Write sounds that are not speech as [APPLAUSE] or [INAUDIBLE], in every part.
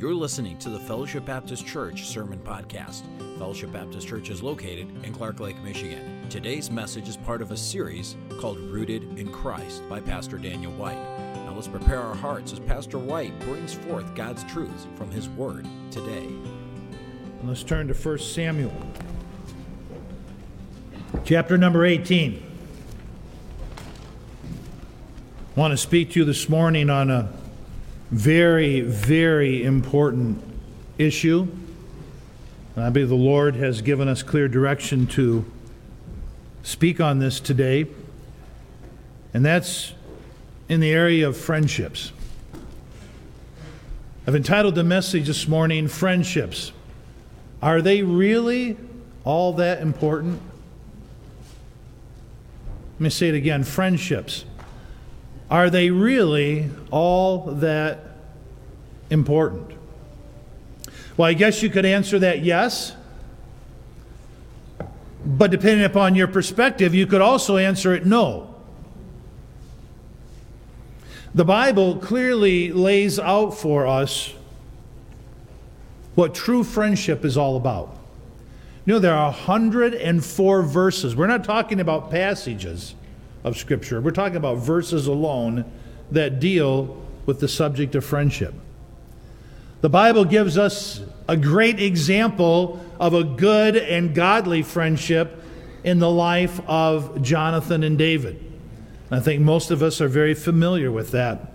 You're listening to the Fellowship Baptist Church Sermon Podcast. Fellowship Baptist Church is located in Clark Lake, Michigan. Today's message is part of a series called Rooted in Christ by Pastor Daniel White. Now let's prepare our hearts as Pastor White brings forth God's truths from his word today. Let's turn to 1 Samuel, chapter number 18. I want to speak to you this morning on a very, very important issue. And I believe the Lord has given us clear direction to speak on this today. And that's in the area of friendships. I've entitled the message this morning, Friendships. Are they really all that important? Let me say it again friendships. Are they really all that important? Well, I guess you could answer that yes. But depending upon your perspective, you could also answer it no. The Bible clearly lays out for us what true friendship is all about. You know, there are 104 verses. We're not talking about passages of Scripture. We're talking about verses alone that deal with the subject of friendship. The Bible gives us a great example of a good and godly friendship in the life of Jonathan and David. I think most of us are very familiar with that.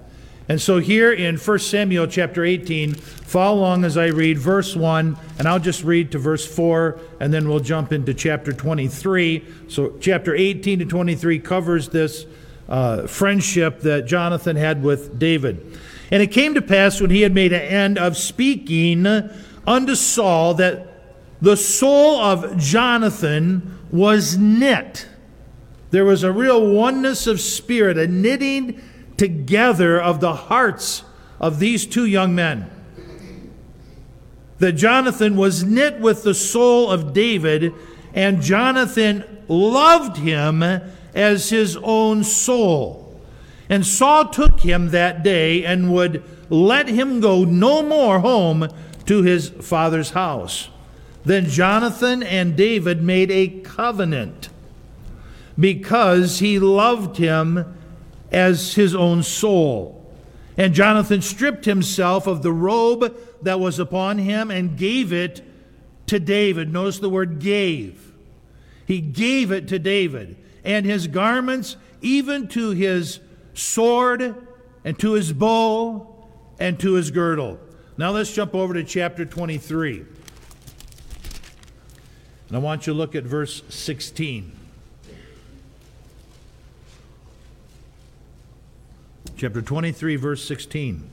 And so here in 1 Samuel chapter 18, follow along as I read verse 1, and I'll just read to verse 4, and then we'll jump into chapter 23. So chapter 18 to 23 covers this uh, friendship that Jonathan had with David. And it came to pass when he had made an end of speaking unto Saul that the soul of Jonathan was knit. There was a real oneness of spirit, a knitting together of the hearts of these two young men. That Jonathan was knit with the soul of David, and Jonathan loved him as his own soul. And Saul took him that day and would let him go no more home to his father's house. Then Jonathan and David made a covenant because he loved him as his own soul. And Jonathan stripped himself of the robe that was upon him and gave it to David. Notice the word gave. He gave it to David. And his garments, even to his sword, and to his bow, and to his girdle. Now let's jump over to chapter 23. And I want you to look at verse 16. chapter 23, verse 16.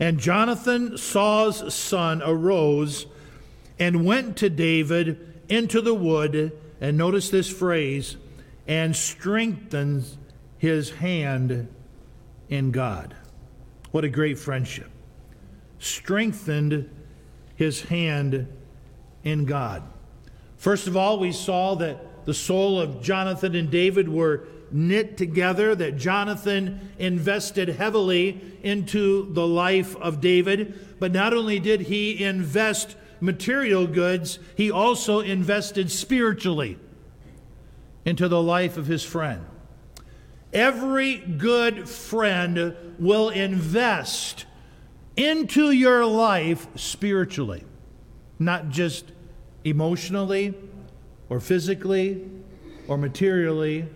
And Jonathan, Saul's son, arose and went to David into the wood, and notice this phrase, and strengthened his hand in God. What a great friendship. Strengthened his hand in God. First of all, we saw that the soul of Jonathan and David were knit together, that Jonathan invested heavily into the life of David. But not only did he invest material goods, he also invested spiritually into the life of his friend. Every good friend will invest into your life spiritually, not just emotionally or physically or materially,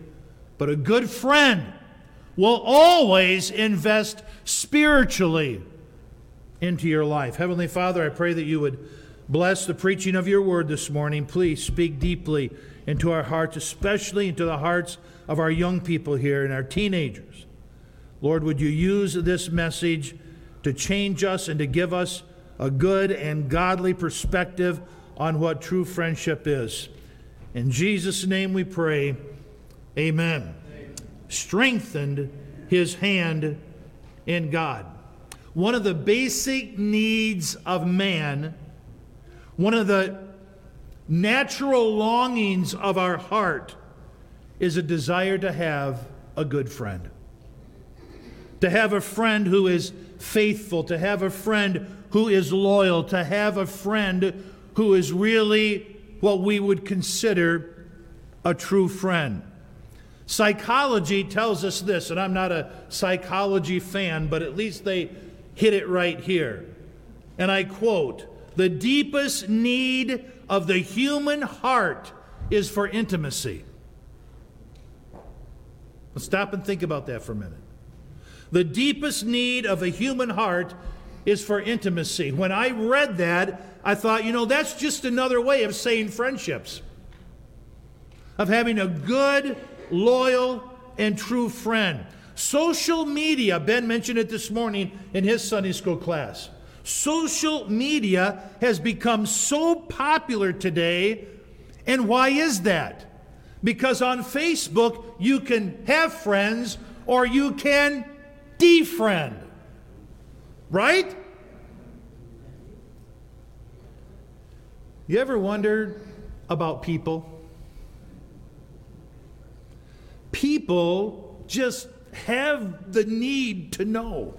but a good friend will always invest spiritually into your life. Heavenly Father, I pray that you would bless the preaching of your word this morning. Please speak deeply into our hearts, especially into the hearts of our young people here and our teenagers. Lord, would you use this message to change us and to give us a good and godly perspective on what true friendship is? In Jesus' name we pray. Amen. Strengthened his hand in God. One of the basic needs of man, one of the natural longings of our heart, is a desire to have a good friend. To have a friend who is faithful, to have a friend who is loyal, to have a friend who is really what we would consider a true friend. Psychology tells us this, and I'm not a psychology fan, but at least they hit it right here. And I quote The deepest need of the human heart is for intimacy. Let's stop and think about that for a minute. The deepest need of a human heart is for intimacy. When I read that, I thought, you know, that's just another way of saying friendships, of having a good, loyal, and true friend. Social media, Ben mentioned it this morning in his Sunday school class. Social media has become so popular today. And why is that? Because on Facebook, you can have friends or you can defriend. Right? You ever wondered about people? People just have the need to know.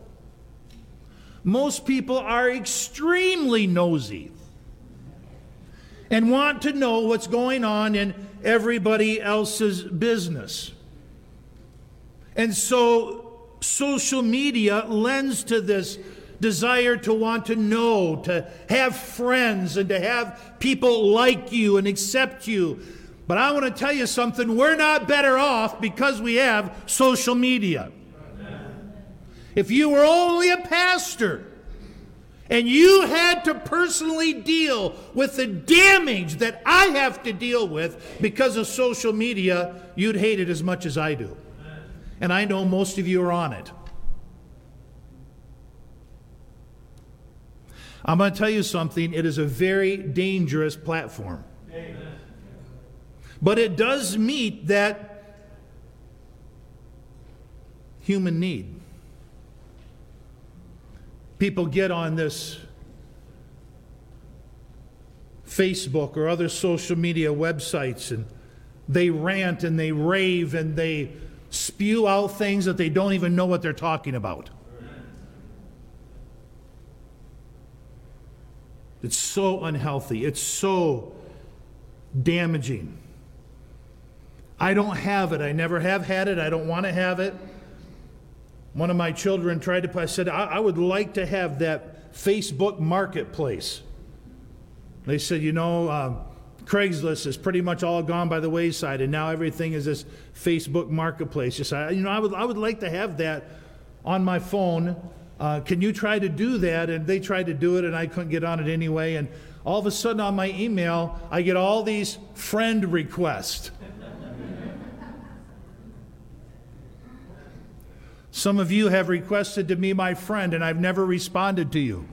Most people are extremely nosy and want to know what's going on in everybody else's business. And so social media lends to this desire to want to know, to have friends, and to have people like you and accept you. But I want to tell you something we're not better off because we have social media. If you were only a pastor and you had to personally deal with the damage that I have to deal with because of social media, you'd hate it as much as I do. And I know most of you are on it. I'm going to tell you something. It is a very dangerous platform. Amen. But it does meet that human need. People get on this Facebook or other social media websites and they rant and they rave and they spew out things that they don't even know what they're talking about. It's so unhealthy. It's so damaging. I don't have it. I never have had it. I don't want to have it. One of my children tried to, I said, I, I would like to have that Facebook marketplace. They said, you know, uh, Craigslist is pretty much all gone by the wayside, and now everything is this Facebook marketplace. Just, you know, I would, I would like to have that on my phone uh, can you try to do that? And they tried to do it, and I couldn't get on it anyway. And all of a sudden on my email, I get all these friend requests. Some of you have requested to be my friend, and I've never responded to you.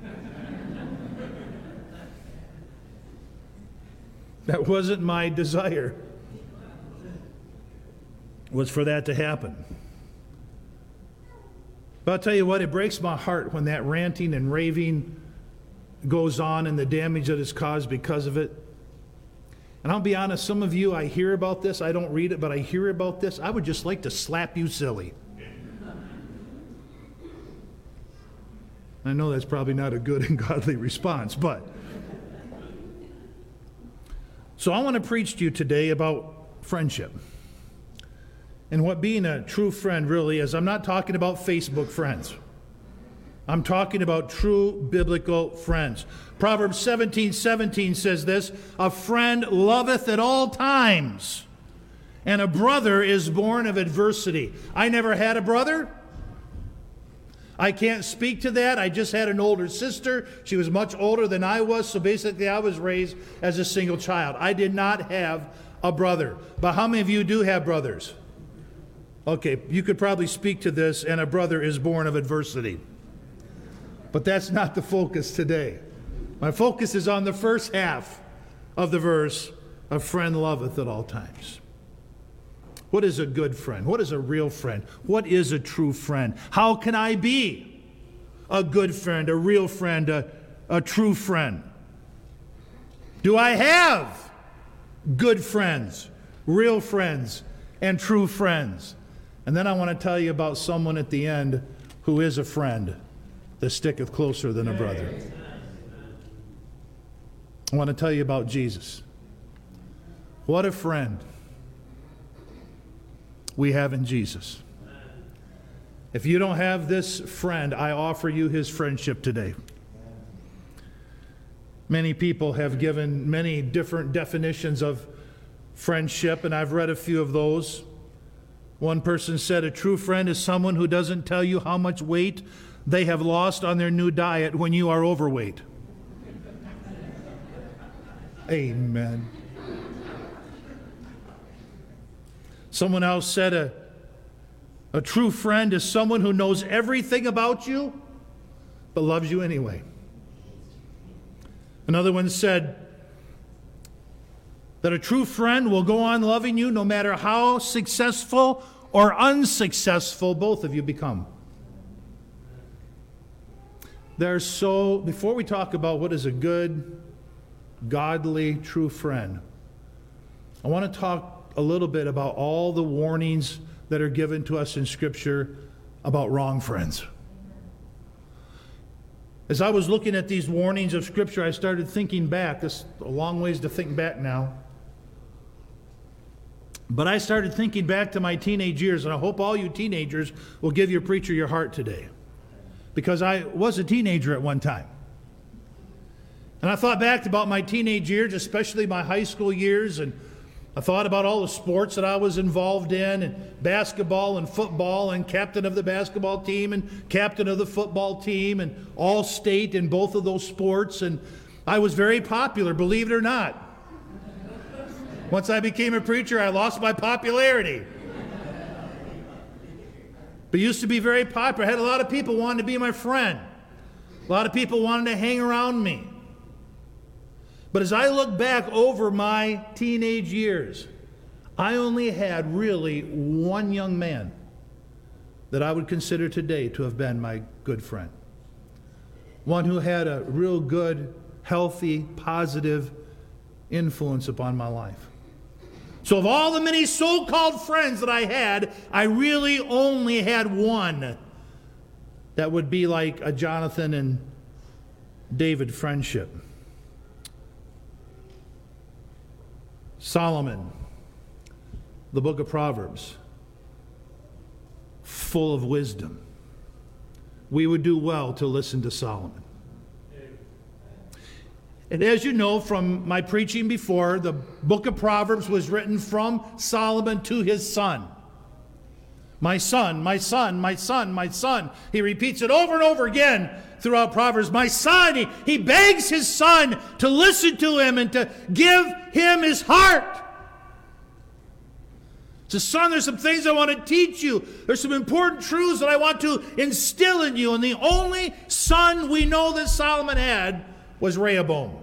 that wasn't my desire, was for that to happen. But I'll tell you what, it breaks my heart when that ranting and raving goes on and the damage that is caused because of it. And I'll be honest, some of you, I hear about this, I don't read it, but I hear about this. I would just like to slap you silly. I know that's probably not a good [LAUGHS] and godly response, but. So I want to preach to you today about friendship. And what being a true friend really is, I'm not talking about Facebook friends. I'm talking about true biblical friends. Proverbs 17 17 says this A friend loveth at all times, and a brother is born of adversity. I never had a brother. I can't speak to that. I just had an older sister. She was much older than I was, so basically I was raised as a single child. I did not have a brother. But how many of you do have brothers? Okay, you could probably speak to this, and a brother is born of adversity. But that's not the focus today. My focus is on the first half of the verse a friend loveth at all times. What is a good friend? What is a real friend? What is a true friend? How can I be a good friend, a real friend, a, a true friend? Do I have good friends, real friends, and true friends? And then I want to tell you about someone at the end who is a friend that sticketh closer than a brother. I want to tell you about Jesus. What a friend we have in Jesus. If you don't have this friend, I offer you his friendship today. Many people have given many different definitions of friendship, and I've read a few of those. One person said a true friend is someone who doesn't tell you how much weight they have lost on their new diet when you are overweight. Amen. Someone else said a, a true friend is someone who knows everything about you but loves you anyway. Another one said that a true friend will go on loving you no matter how successful or unsuccessful both of you become. There's so, before we talk about what is a good, godly, true friend, I want to talk a little bit about all the warnings that are given to us in Scripture about wrong friends. As I was looking at these warnings of Scripture, I started thinking back. This a long ways to think back now. But I started thinking back to my teenage years, and I hope all you teenagers will give your preacher your heart today. Because I was a teenager at one time. And I thought back about my teenage years, especially my high school years, and I thought about all the sports that I was involved in, and basketball and football, and captain of the basketball team, and captain of the football team, and all state in both of those sports. And I was very popular, believe it or not. Once I became a preacher, I lost my popularity. But used to be very popular. I had a lot of people wanting to be my friend. A lot of people wanted to hang around me. But as I look back over my teenage years, I only had really one young man that I would consider today to have been my good friend. One who had a real good, healthy, positive influence upon my life. So, of all the many so called friends that I had, I really only had one that would be like a Jonathan and David friendship. Solomon, the book of Proverbs, full of wisdom. We would do well to listen to Solomon. And as you know from my preaching before, the book of Proverbs was written from Solomon to his son. My son, my son, my son, my son. He repeats it over and over again throughout Proverbs. My son, he, he begs his son to listen to him and to give him his heart. So, son, there's some things I want to teach you. There's some important truths that I want to instill in you. And the only son we know that Solomon had was Rehoboam.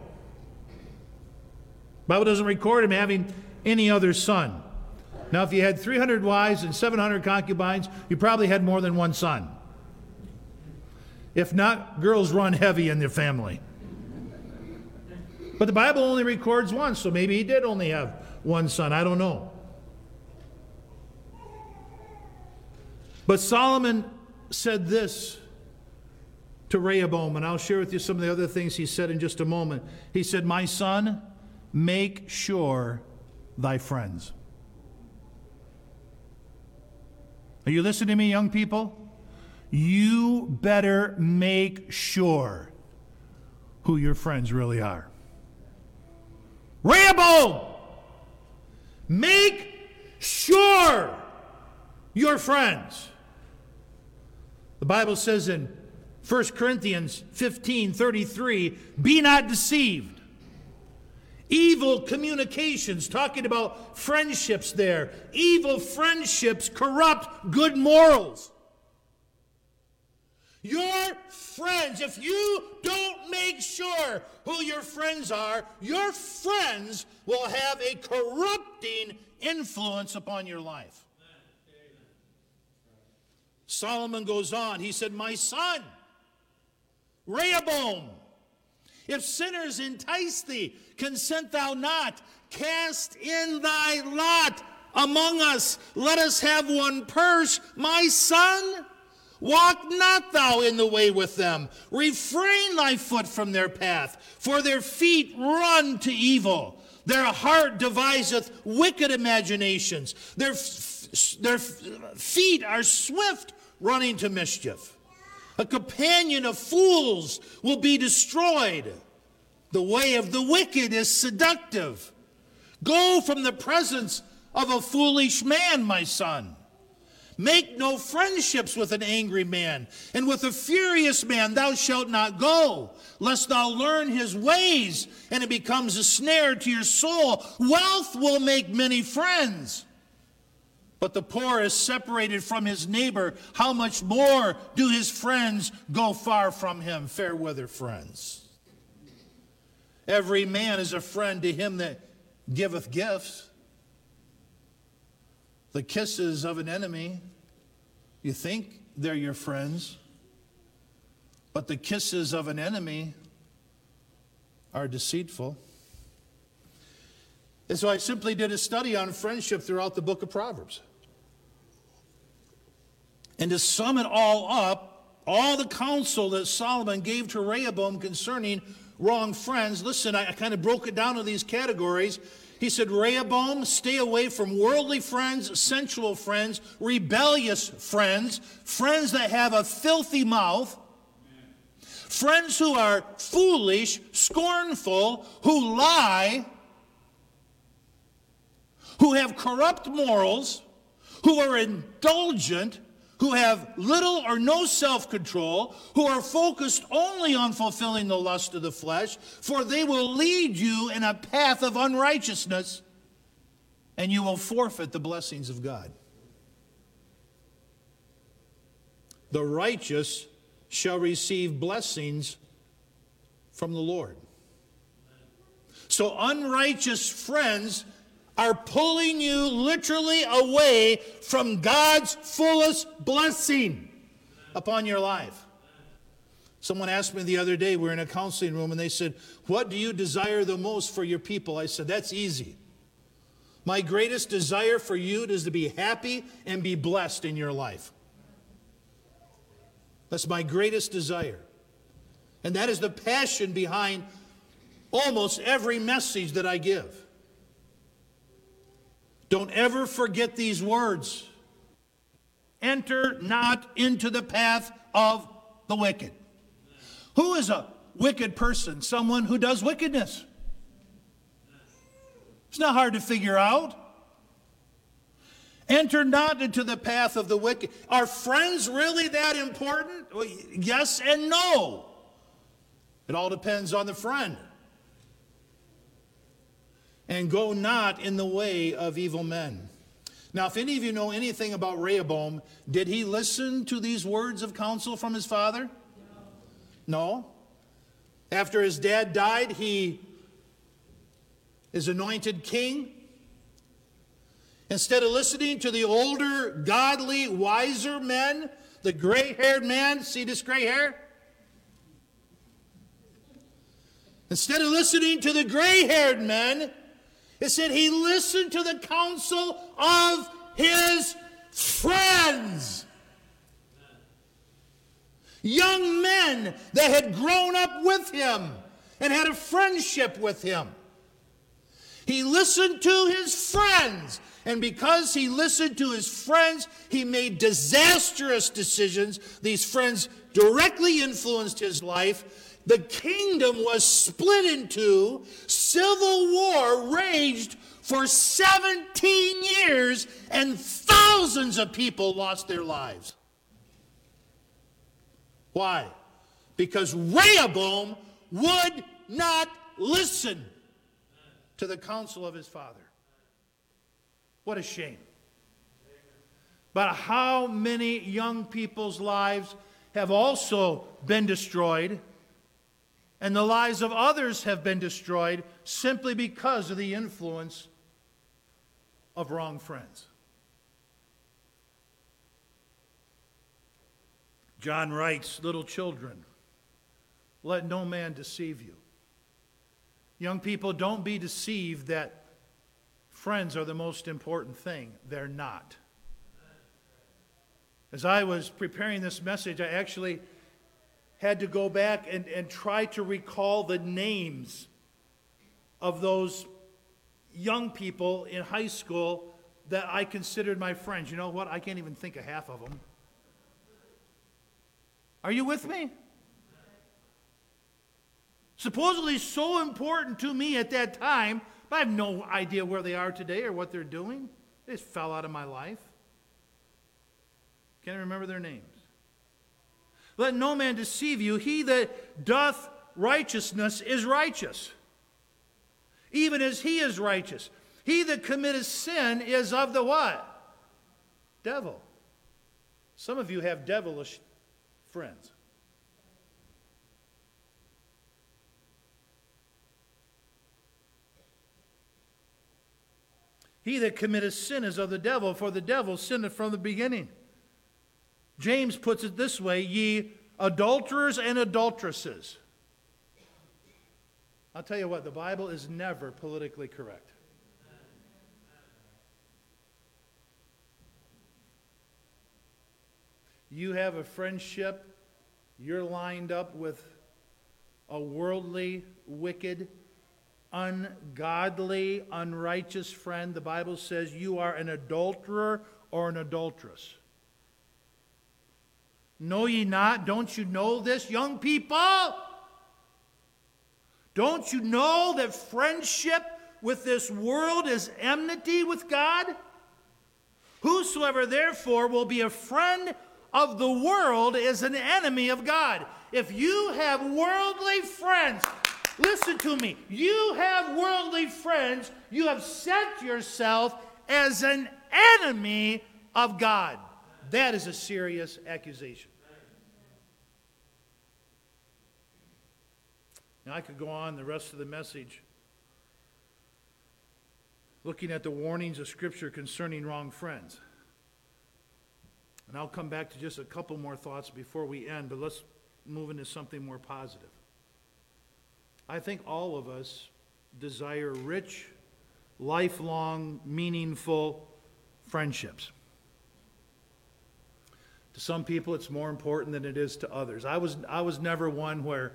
Bible doesn't record him having any other son. Now, if you had 300 wives and 700 concubines, you probably had more than one son. If not, girls run heavy in their family. But the Bible only records one, so maybe he did only have one son. I don't know. But Solomon said this to Rehoboam, and I'll share with you some of the other things he said in just a moment. He said, My son, make sure thy friends. Are you listening to me, young people? You better make sure who your friends really are. Rehoboam, make sure your friends. The Bible says in 1 Corinthians 15 33, be not deceived. Evil communications, talking about friendships there. Evil friendships corrupt good morals. Your friends, if you don't make sure who your friends are, your friends will have a corrupting influence upon your life. Solomon goes on. He said, My son, Rehoboam, if sinners entice thee, consent thou not. Cast in thy lot among us. Let us have one purse. My son, Walk not thou in the way with them. Refrain thy foot from their path, for their feet run to evil. Their heart deviseth wicked imaginations. Their, f- their f- feet are swift running to mischief. A companion of fools will be destroyed. The way of the wicked is seductive. Go from the presence of a foolish man, my son. Make no friendships with an angry man, and with a furious man thou shalt not go, lest thou learn his ways, and it becomes a snare to your soul. Wealth will make many friends, but the poor is separated from his neighbor. How much more do his friends go far from him? Fair weather friends. Every man is a friend to him that giveth gifts. The kisses of an enemy, you think they're your friends, but the kisses of an enemy are deceitful. And so I simply did a study on friendship throughout the book of Proverbs. And to sum it all up, all the counsel that Solomon gave to Rehoboam concerning wrong friends, listen, I, I kind of broke it down to these categories. He said, Rehoboam, stay away from worldly friends, sensual friends, rebellious friends, friends that have a filthy mouth, friends who are foolish, scornful, who lie, who have corrupt morals, who are indulgent, who have little or no self control, who are focused only on fulfilling the lust of the flesh, for they will lead you in a path of unrighteousness, and you will forfeit the blessings of God. The righteous shall receive blessings from the Lord. So, unrighteous friends are pulling you literally away from God's fullest blessing upon your life. Someone asked me the other day, we are in a counseling room, and they said, What do you desire the most for your people? I said, That's easy. My greatest desire for you is to be happy and be blessed in your life. That's my greatest desire. And that is the passion behind almost every message that I give. Don't ever forget these words. Enter not into the path of the wicked. Who is a wicked person? Someone who does wickedness. It's not hard to figure out. Enter not into the path of the wicked. Are friends really that important? yes and no. It all depends on the friend and go not in the way of evil men. Now, if any of you know anything about Rehoboam, did he listen to these words of counsel from his father? No. no. After his dad died, he is anointed king. Instead of listening to the older, godly, wiser men, the gray haired man, see this gray hair? Instead of listening to the gray haired men, it said he listened to the counsel of his friends. Young men that had grown up with him and had a friendship with him. He listened to his friends. And because he listened to his friends, he made disastrous decisions. These friends directly influenced his life the kingdom was split in two. Civil war raged for 17 years, and thousands of people lost their lives. Why? Because Rehoboam would not listen to the counsel of his father. What a shame. But how many young people's lives have also been destroyed? And the lives of others have been destroyed simply because of the influence of wrong friends. John writes, Little children, let no man deceive you. Young people, don't be deceived that friends are the most important thing. They're not. As I was preparing this message, I actually had to go back and, and try to recall the names of those young people in high school that I considered my friends. You know what? I can't even think of half of them. Are you with me? Supposedly so important to me at that time, but I have no idea where they are today or what they're doing. They just fell out of my life. Can't remember their names. Let no man deceive you. He that doth righteousness is righteous, even as he is righteous. He that committeth sin is of the what? Devil. Some of you have devilish friends. He that committeth sin is of the devil, for the devil sinned from the beginning. James puts it this way ye adulterers and adulteresses. I'll tell you what, the Bible is never politically correct. You have a friendship, you're lined up with a worldly, wicked, ungodly, unrighteous friend. The Bible says you are an adulterer or an adulteress. Know ye not? Don't you know this, young people? Don't you know that friendship with this world is enmity with God? Whosoever therefore will be a friend of the world is an enemy of God. If you have worldly friends, listen to me. You have worldly friends, you have set yourself as an enemy of God. That is a serious accusation. Now, I could go on the rest of the message looking at the warnings of Scripture concerning wrong friends. And I'll come back to just a couple more thoughts before we end, but let's move into something more positive. I think all of us desire rich, lifelong, meaningful friendships. To some people, it's more important than it is to others. I was, I was never one where,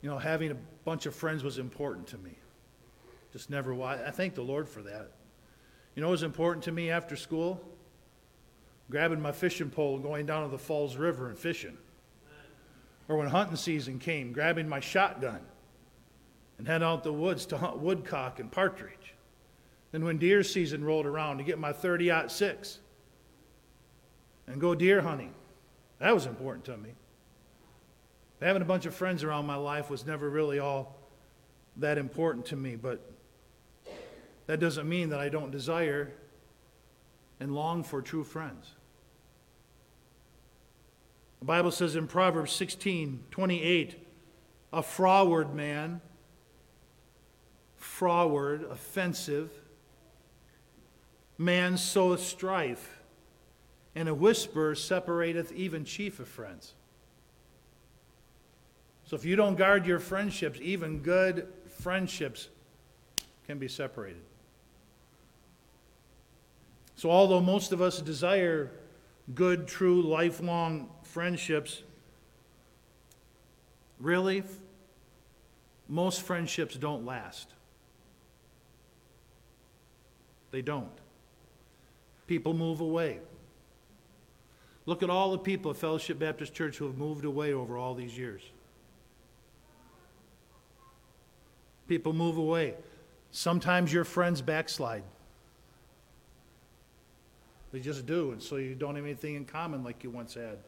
you know, having a bunch of friends was important to me. Just never was. I thank the Lord for that. You know what was important to me after school? Grabbing my fishing pole and going down to the Falls River and fishing. Or when hunting season came, grabbing my shotgun and head out the woods to hunt woodcock and partridge. Then when deer season rolled around to get my 30 six and go deer hunting. That was important to me. Having a bunch of friends around my life was never really all that important to me, but that doesn't mean that I don't desire and long for true friends. The Bible says in Proverbs 16 28, a froward man, froward, offensive, man soweth strife and a whisper separateth even chief of friends. So if you don't guard your friendships, even good friendships can be separated. So, although most of us desire good, true, lifelong friendships, really, most friendships don't last. They don't. People move away. Look at all the people of Fellowship Baptist Church who have moved away over all these years. People move away. Sometimes your friends backslide. They just do, and so you don't have anything in common like you once had.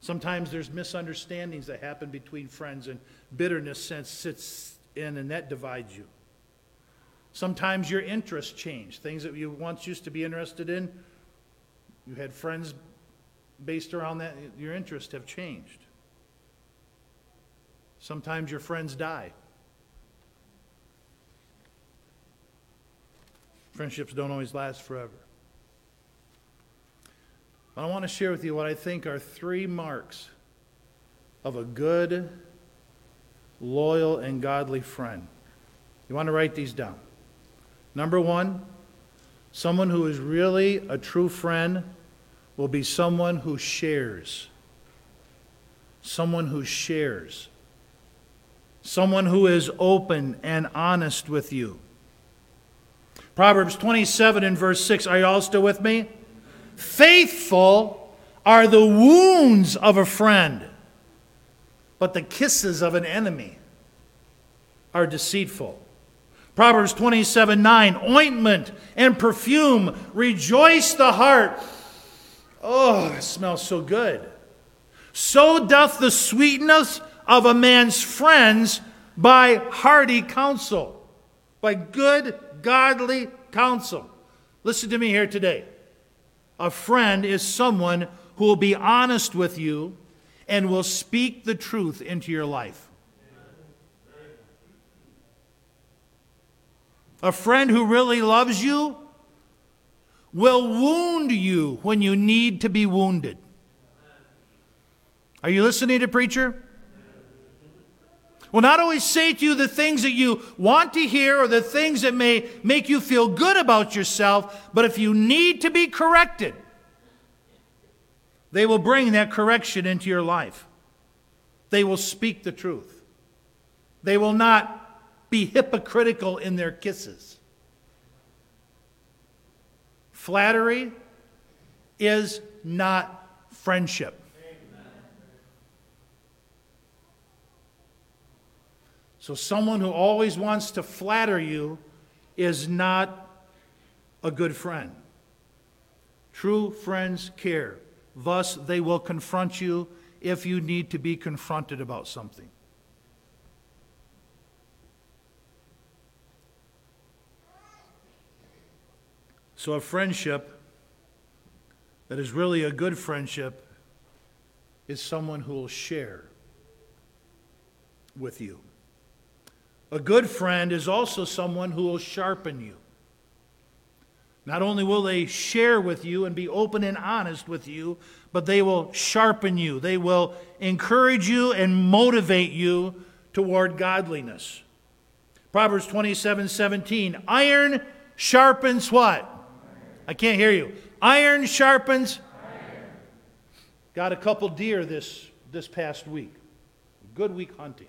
Sometimes there's misunderstandings that happen between friends, and bitterness sits in, and that divides you. Sometimes your interests change. Things that you once used to be interested in, you had friends based around that, your interests have changed. Sometimes your friends die. Friendships don't always last forever. I want to share with you what I think are three marks of a good, loyal, and godly friend. You want to write these down. Number one, someone who is really a true friend will be someone who shares. Someone who shares. Someone who is open and honest with you. Proverbs 27 and verse 6. Are you all still with me? Faithful are the wounds of a friend, but the kisses of an enemy are deceitful. Proverbs 27 9, ointment and perfume rejoice the heart. Oh, it smells so good. So doth the sweetness of a man's friends by hearty counsel, by good, godly counsel. Listen to me here today. A friend is someone who will be honest with you and will speak the truth into your life. A friend who really loves you will wound you when you need to be wounded. Are you listening to preacher? Will not always say to you the things that you want to hear or the things that may make you feel good about yourself, but if you need to be corrected, they will bring that correction into your life. They will speak the truth. They will not be hypocritical in their kisses. Flattery is not friendship. So, someone who always wants to flatter you is not a good friend. True friends care. Thus, they will confront you if you need to be confronted about something. So, a friendship that is really a good friendship is someone who will share with you. A good friend is also someone who will sharpen you. Not only will they share with you and be open and honest with you, but they will sharpen you. They will encourage you and motivate you toward godliness. Proverbs 27 17. Iron sharpens what? I can't hear you. Iron sharpens. Iron. Got a couple deer this, this past week. Good week hunting.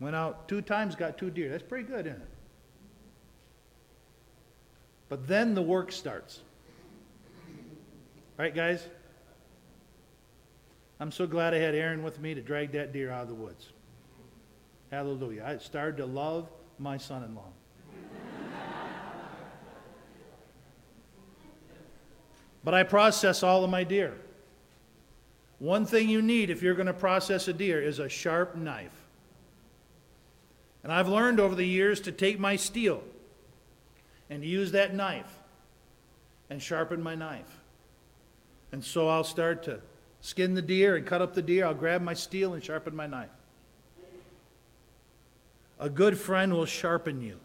Went out two times, got two deer. That's pretty good, isn't it? But then the work starts. Right, guys? I'm so glad I had Aaron with me to drag that deer out of the woods. Hallelujah. I started to love my son in law. But I process all of my deer. One thing you need if you're going to process a deer is a sharp knife. And I've learned over the years to take my steel and use that knife and sharpen my knife. And so I'll start to skin the deer and cut up the deer. I'll grab my steel and sharpen my knife. A good friend will sharpen you.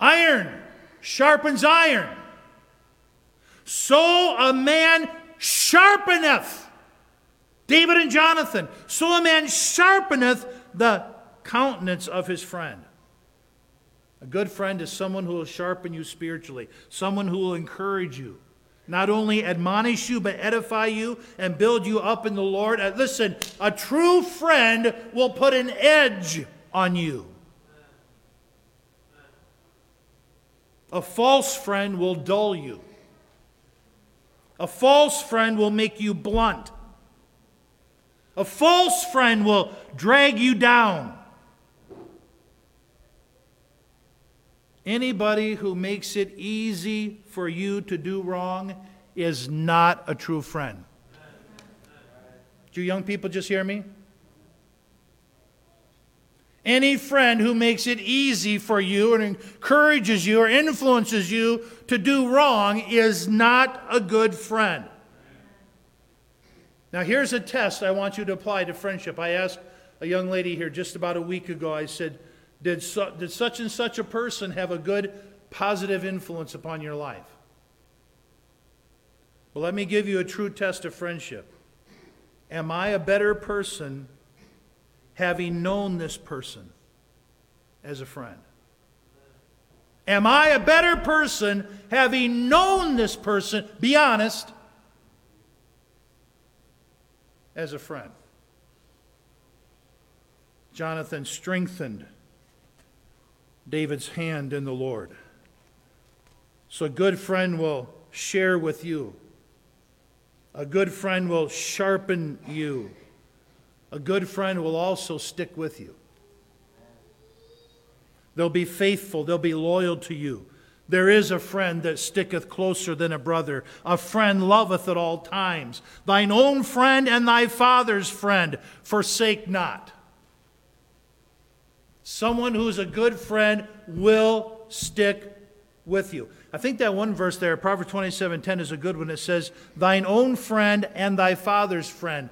Iron sharpens iron. So a man sharpeneth. David and Jonathan. So a man sharpeneth the countenance of his friend. A good friend is someone who will sharpen you spiritually, someone who will encourage you, not only admonish you, but edify you and build you up in the Lord. Uh, listen, a true friend will put an edge on you. A false friend will dull you. A false friend will make you blunt. A false friend will drag you down. Anybody who makes it easy for you to do wrong is not a true friend. Do you young people just hear me? Any friend who makes it easy for you and encourages you or influences you to do wrong is not a good friend. Now, here's a test I want you to apply to friendship. I asked a young lady here just about a week ago, I said, Did, did such and such a person have a good positive influence upon your life? Well, let me give you a true test of friendship. Am I a better person having known this person as a friend. Am I a better person having known this person? Be honest. As a friend. Jonathan strengthened David's hand in the Lord. So a good friend will share with you. A good friend will sharpen you. A good friend will also stick with you. They'll be faithful, they'll be loyal to you. There is a friend that sticketh closer than a brother. A friend loveth at all times. Thine own friend and thy father's friend forsake not. Someone who's a good friend will stick with you. I think that one verse there, Proverbs 27 10, is a good one. It says, Thine own friend and thy father's friend.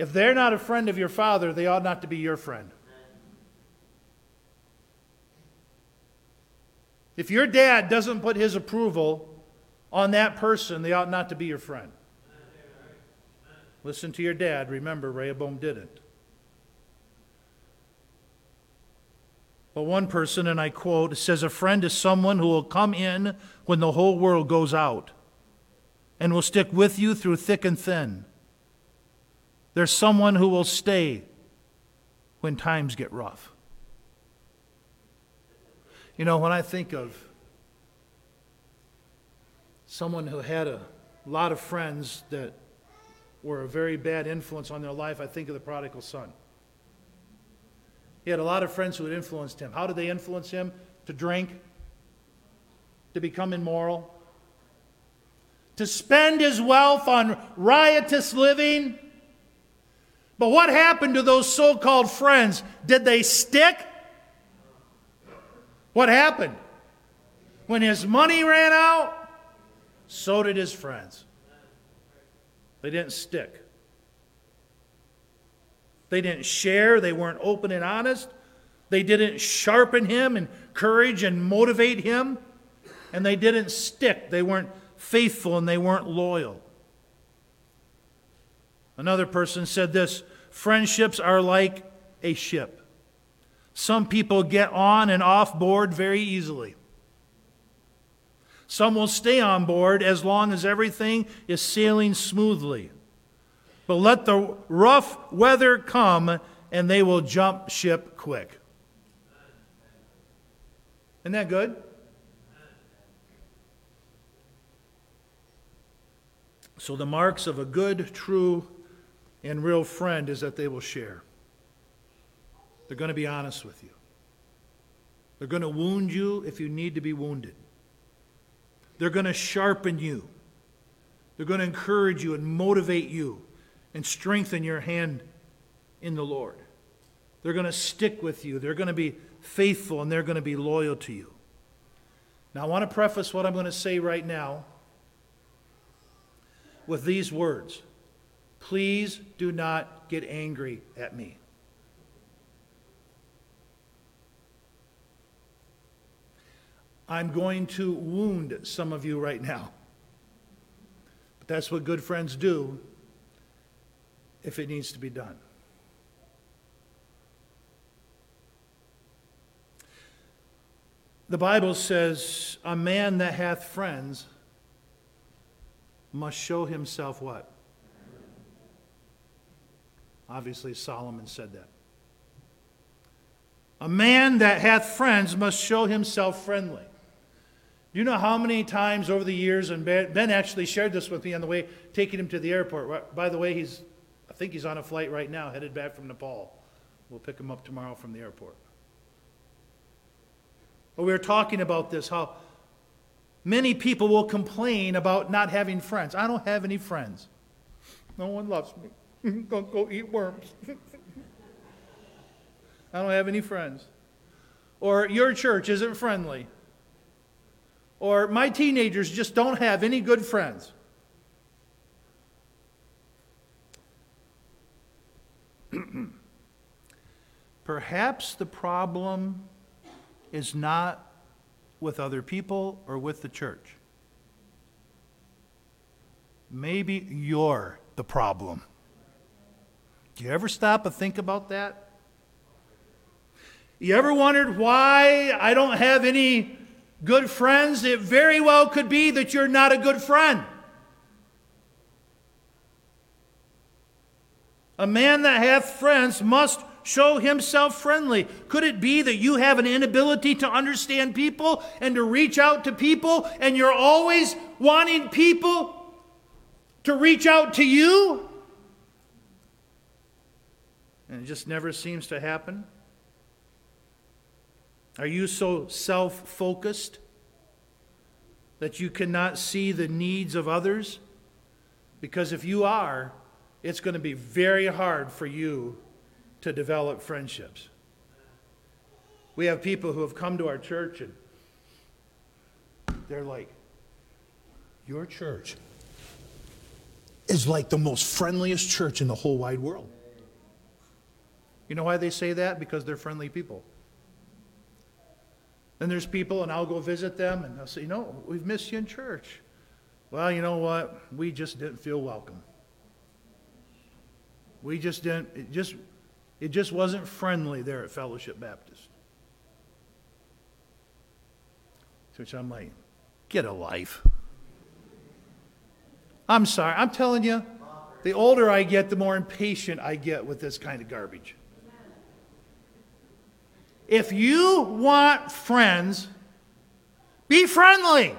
If they're not a friend of your father, they ought not to be your friend. If your dad doesn't put his approval on that person, they ought not to be your friend. Listen to your dad. Remember, Rehoboam didn't. But one person, and I quote, says, A friend is someone who will come in when the whole world goes out and will stick with you through thick and thin. There's someone who will stay when times get rough. You know, when I think of someone who had a lot of friends that were a very bad influence on their life, I think of the prodigal son. He had a lot of friends who had influenced him. How did they influence him? To drink, to become immoral, to spend his wealth on riotous living. But what happened to those so called friends? Did they stick? What happened? When his money ran out, so did his friends. They didn't stick. They didn't share. They weren't open and honest. They didn't sharpen him, and encourage, and motivate him. And they didn't stick. They weren't faithful and they weren't loyal. Another person said this friendships are like a ship. Some people get on and off board very easily. Some will stay on board as long as everything is sailing smoothly. But let the rough weather come and they will jump ship quick. Isn't that good? So, the marks of a good, true, and real friend is that they will share. They're going to be honest with you. They're going to wound you if you need to be wounded. They're going to sharpen you. They're going to encourage you and motivate you and strengthen your hand in the Lord. They're going to stick with you. They're going to be faithful and they're going to be loyal to you. Now, I want to preface what I'm going to say right now with these words Please do not get angry at me. I'm going to wound some of you right now. But that's what good friends do if it needs to be done. The Bible says, A man that hath friends must show himself what? Obviously, Solomon said that. A man that hath friends must show himself friendly. You know how many times over the years, and Ben actually shared this with me on the way taking him to the airport. By the way, he's I think he's on a flight right now headed back from Nepal. We'll pick him up tomorrow from the airport. But we were talking about this how many people will complain about not having friends. I don't have any friends. No one loves me. [LAUGHS] don't go eat worms. [LAUGHS] I don't have any friends. Or your church isn't friendly. Or my teenagers just don't have any good friends. [CLEARS THROAT] Perhaps the problem is not with other people or with the church. Maybe you're the problem. Do you ever stop and think about that? You ever wondered why I don't have any good friends, it very well could be that you're not a good friend. A man that hath friends must show himself friendly. Could it be that you have an inability to understand people and to reach out to people, and you're always wanting people to reach out to you? And it just never seems to happen? Are you so self focused that you cannot see the needs of others? Because if you are, it's going to be very hard for you to develop friendships. We have people who have come to our church and they're like, Your church is like the most friendliest church in the whole wide world. You know why they say that? Because they're friendly people. Then there's people, and I'll go visit them, and they'll say, You know, we've missed you in church. Well, you know what? We just didn't feel welcome. We just didn't, it just, it just wasn't friendly there at Fellowship Baptist. Which I'm like, get a life. I'm sorry. I'm telling you, the older I get, the more impatient I get with this kind of garbage. If you want friends, be friendly.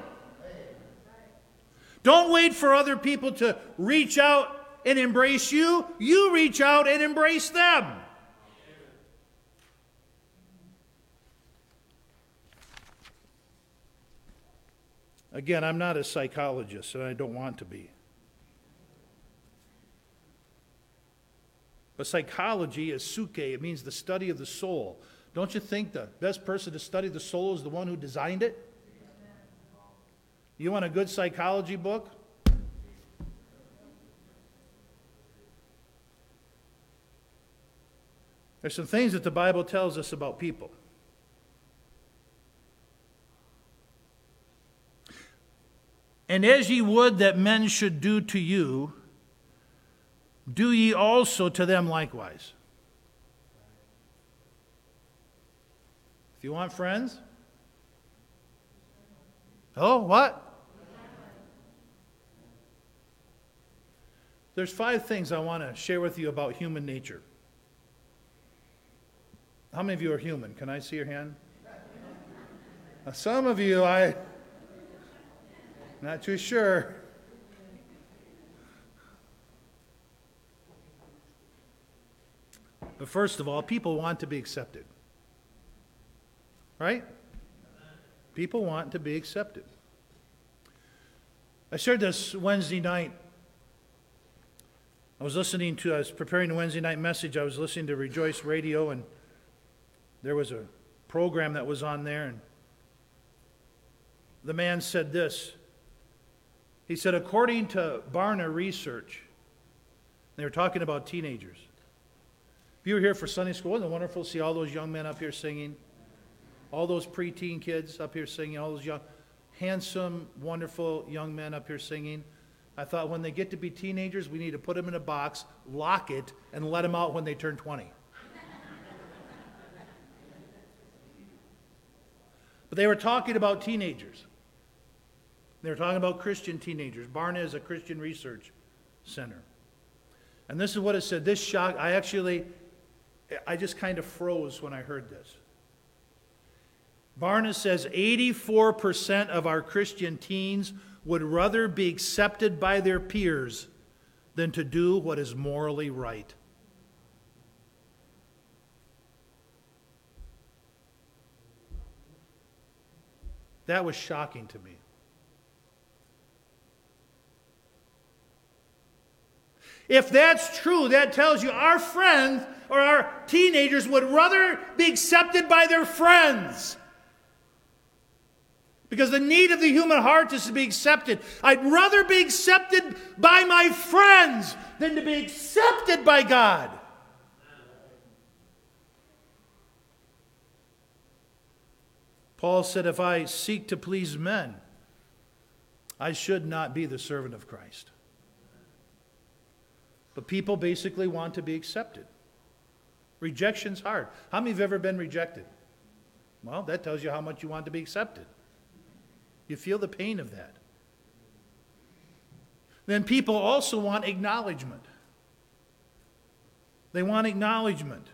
Don't wait for other people to reach out and embrace you. You reach out and embrace them. Again, I'm not a psychologist, and I don't want to be. But psychology is suke, it means the study of the soul. Don't you think the best person to study the soul is the one who designed it? You want a good psychology book? There's some things that the Bible tells us about people. And as ye would that men should do to you, do ye also to them likewise. If you want friends, oh, what? There's five things I want to share with you about human nature. How many of you are human? Can I see your hand? Now, some of you, I, not too sure. But first of all, people want to be accepted. Right? People want to be accepted. I shared this Wednesday night. I was listening to, I was preparing the Wednesday night message. I was listening to Rejoice Radio, and there was a program that was on there, and the man said this. He said, according to Barna Research, they were talking about teenagers. If you were here for Sunday school, wasn't it wonderful to see all those young men up here singing? All those preteen kids up here singing, all those young, handsome, wonderful young men up here singing. I thought when they get to be teenagers, we need to put them in a box, lock it, and let them out when they turn 20. But they were talking about teenagers. They were talking about Christian teenagers. Barna is a Christian research center. And this is what it said. This shock, I actually, I just kind of froze when I heard this. Barna says 84% of our Christian teens would rather be accepted by their peers than to do what is morally right. That was shocking to me. If that's true, that tells you our friends or our teenagers would rather be accepted by their friends. Because the need of the human heart is to be accepted. I'd rather be accepted by my friends than to be accepted by God. Paul said, If I seek to please men, I should not be the servant of Christ. But people basically want to be accepted. Rejection's hard. How many have ever been rejected? Well, that tells you how much you want to be accepted. You feel the pain of that. Then people also want acknowledgement. They want acknowledgement.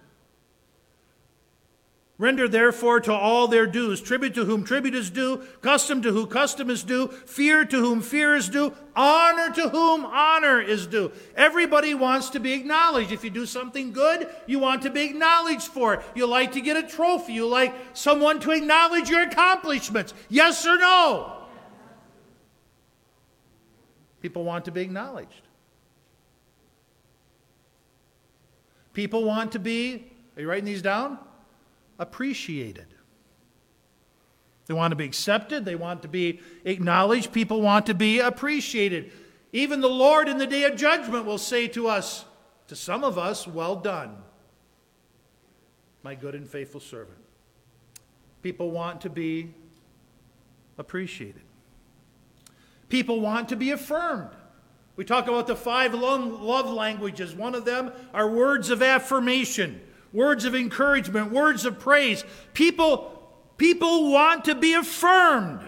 Render therefore to all their dues tribute to whom tribute is due, custom to whom custom is due, fear to whom fear is due, honor to whom honor is due. Everybody wants to be acknowledged. If you do something good, you want to be acknowledged for it. You like to get a trophy. You like someone to acknowledge your accomplishments. Yes or no? People want to be acknowledged. People want to be, are you writing these down? Appreciated. They want to be accepted, they want to be acknowledged, people want to be appreciated. Even the Lord in the day of judgment will say to us, to some of us, Well done, my good and faithful servant. People want to be appreciated. People want to be affirmed. We talk about the five love languages. One of them are words of affirmation words of encouragement, words of praise. People, people want to be affirmed.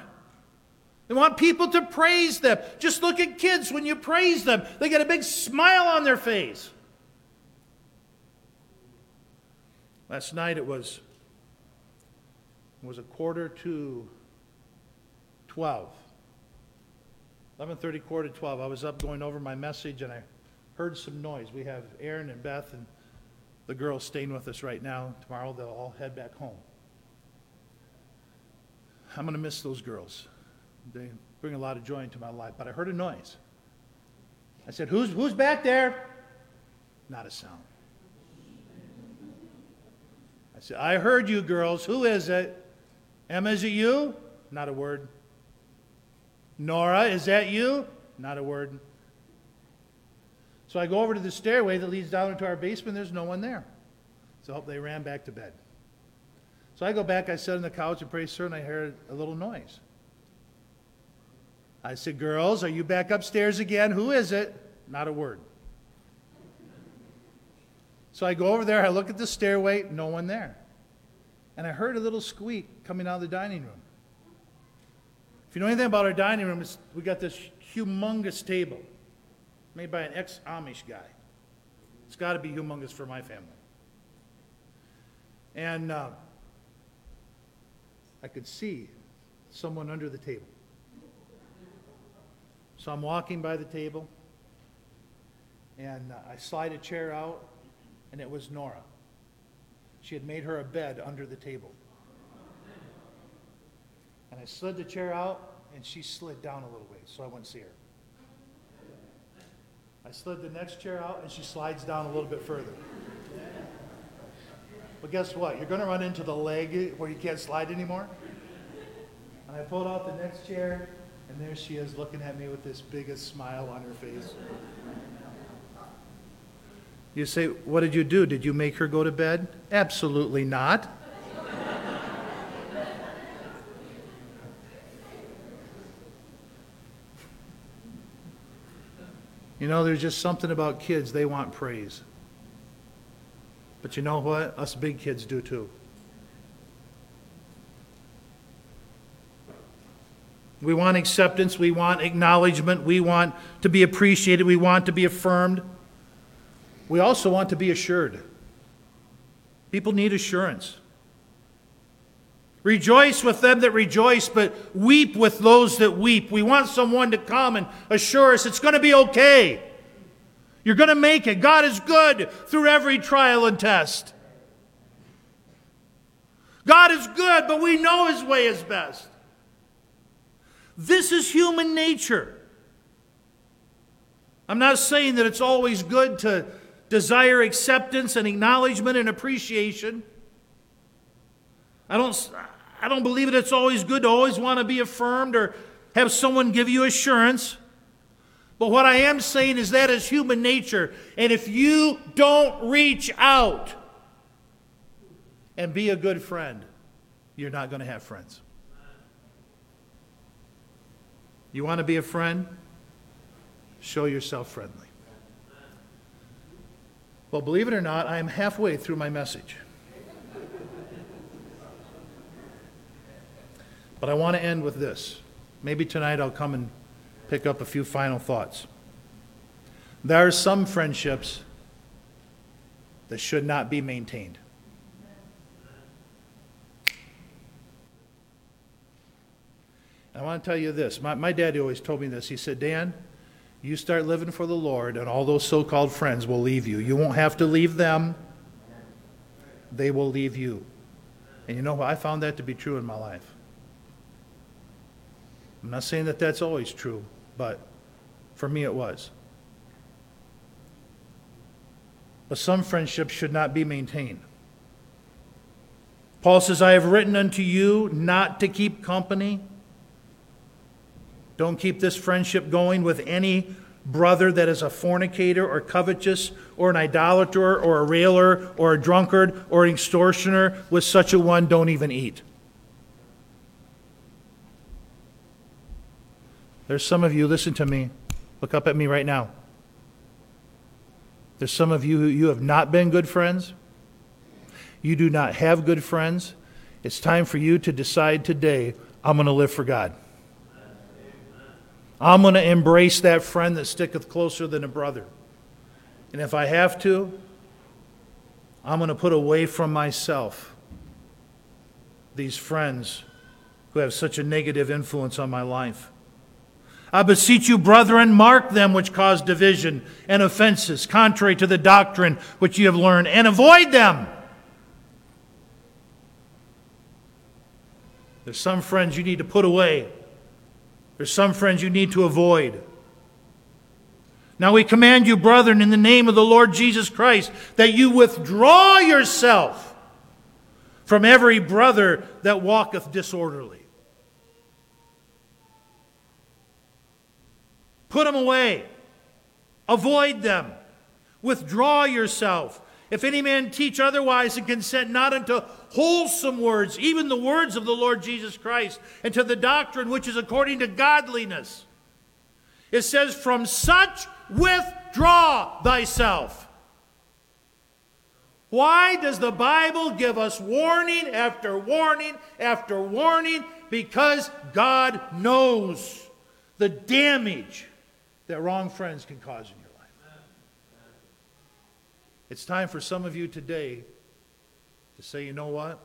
They want people to praise them. Just look at kids when you praise them, they get a big smile on their face. Last night it was it was a quarter to 12. 11:30 quarter to 12. I was up going over my message and I heard some noise. We have Aaron and Beth and the girls staying with us right now. Tomorrow they'll all head back home. I'm going to miss those girls. They bring a lot of joy into my life. But I heard a noise. I said, Who's, who's back there? Not a sound. I said, I heard you girls. Who is it? Emma, is it you? Not a word. Nora, is that you? Not a word. So I go over to the stairway that leads down into our basement. There's no one there. So I hope they ran back to bed. So I go back, I sit on the couch and pray, sir, I heard a little noise. I said, Girls, are you back upstairs again? Who is it? Not a word. So I go over there, I look at the stairway, no one there. And I heard a little squeak coming out of the dining room. If you know anything about our dining room, we got this humongous table made by an ex Amish guy. It's got to be humongous for my family. And uh, I could see someone under the table. So I'm walking by the table, and uh, I slide a chair out, and it was Nora. She had made her a bed under the table. And I slid the chair out, and she slid down a little ways, so I wouldn't see her. I slid the next chair out and she slides down a little bit further. But guess what? You're going to run into the leg where you can't slide anymore. And I pulled out the next chair, and there she is looking at me with this biggest smile on her face. You say, What did you do? Did you make her go to bed? Absolutely not. Know, there's just something about kids, they want praise. But you know what? Us big kids do too. We want acceptance, we want acknowledgement, we want to be appreciated, we want to be affirmed. We also want to be assured. People need assurance. Rejoice with them that rejoice, but weep with those that weep. We want someone to come and assure us it's going to be okay. You're going to make it. God is good through every trial and test. God is good, but we know His way is best. This is human nature. I'm not saying that it's always good to desire acceptance and acknowledgement and appreciation. I don't, I don't believe that it's always good to always want to be affirmed or have someone give you assurance. But what I am saying is that is human nature. And if you don't reach out and be a good friend, you're not going to have friends. You want to be a friend? Show yourself friendly. Well, believe it or not, I am halfway through my message. But I want to end with this. Maybe tonight I'll come and pick up a few final thoughts. There are some friendships that should not be maintained. I want to tell you this. My, my daddy always told me this. He said, Dan, you start living for the Lord, and all those so called friends will leave you. You won't have to leave them, they will leave you. And you know what? I found that to be true in my life. I'm not saying that that's always true, but for me it was. But some friendships should not be maintained. Paul says, I have written unto you not to keep company don't keep this friendship going with any brother that is a fornicator or covetous or an idolater or a railer or a drunkard or an extortioner. With such a one, don't even eat. There's some of you, listen to me. Look up at me right now. There's some of you who you have not been good friends. You do not have good friends. It's time for you to decide today I'm going to live for God. I'm going to embrace that friend that sticketh closer than a brother. And if I have to, I'm going to put away from myself these friends who have such a negative influence on my life. I beseech you, brethren, mark them which cause division and offenses, contrary to the doctrine which you have learned, and avoid them. There's some friends you need to put away. There's some friends you need to avoid. Now we command you, brethren, in the name of the Lord Jesus Christ, that you withdraw yourself from every brother that walketh disorderly. Put them away. Avoid them. Withdraw yourself. If any man teach otherwise and consent not unto wholesome words, even the words of the Lord Jesus Christ, and to the doctrine which is according to godliness, it says, From such withdraw thyself. Why does the Bible give us warning after warning after warning? Because God knows the damage that wrong friends can cause in your life. It's time for some of you today to say, you know what?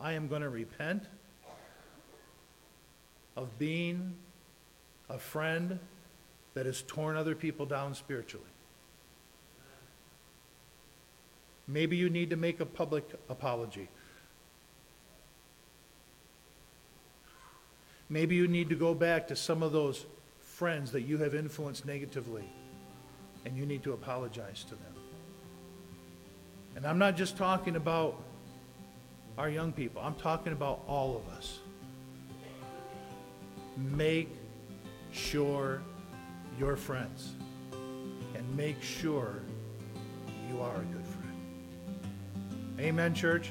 I am going to repent of being a friend that has torn other people down spiritually. Maybe you need to make a public apology. Maybe you need to go back to some of those friends that you have influenced negatively and you need to apologize to them. And I'm not just talking about our young people, I'm talking about all of us. Make sure you're friends and make sure you are a good friend. Amen, church.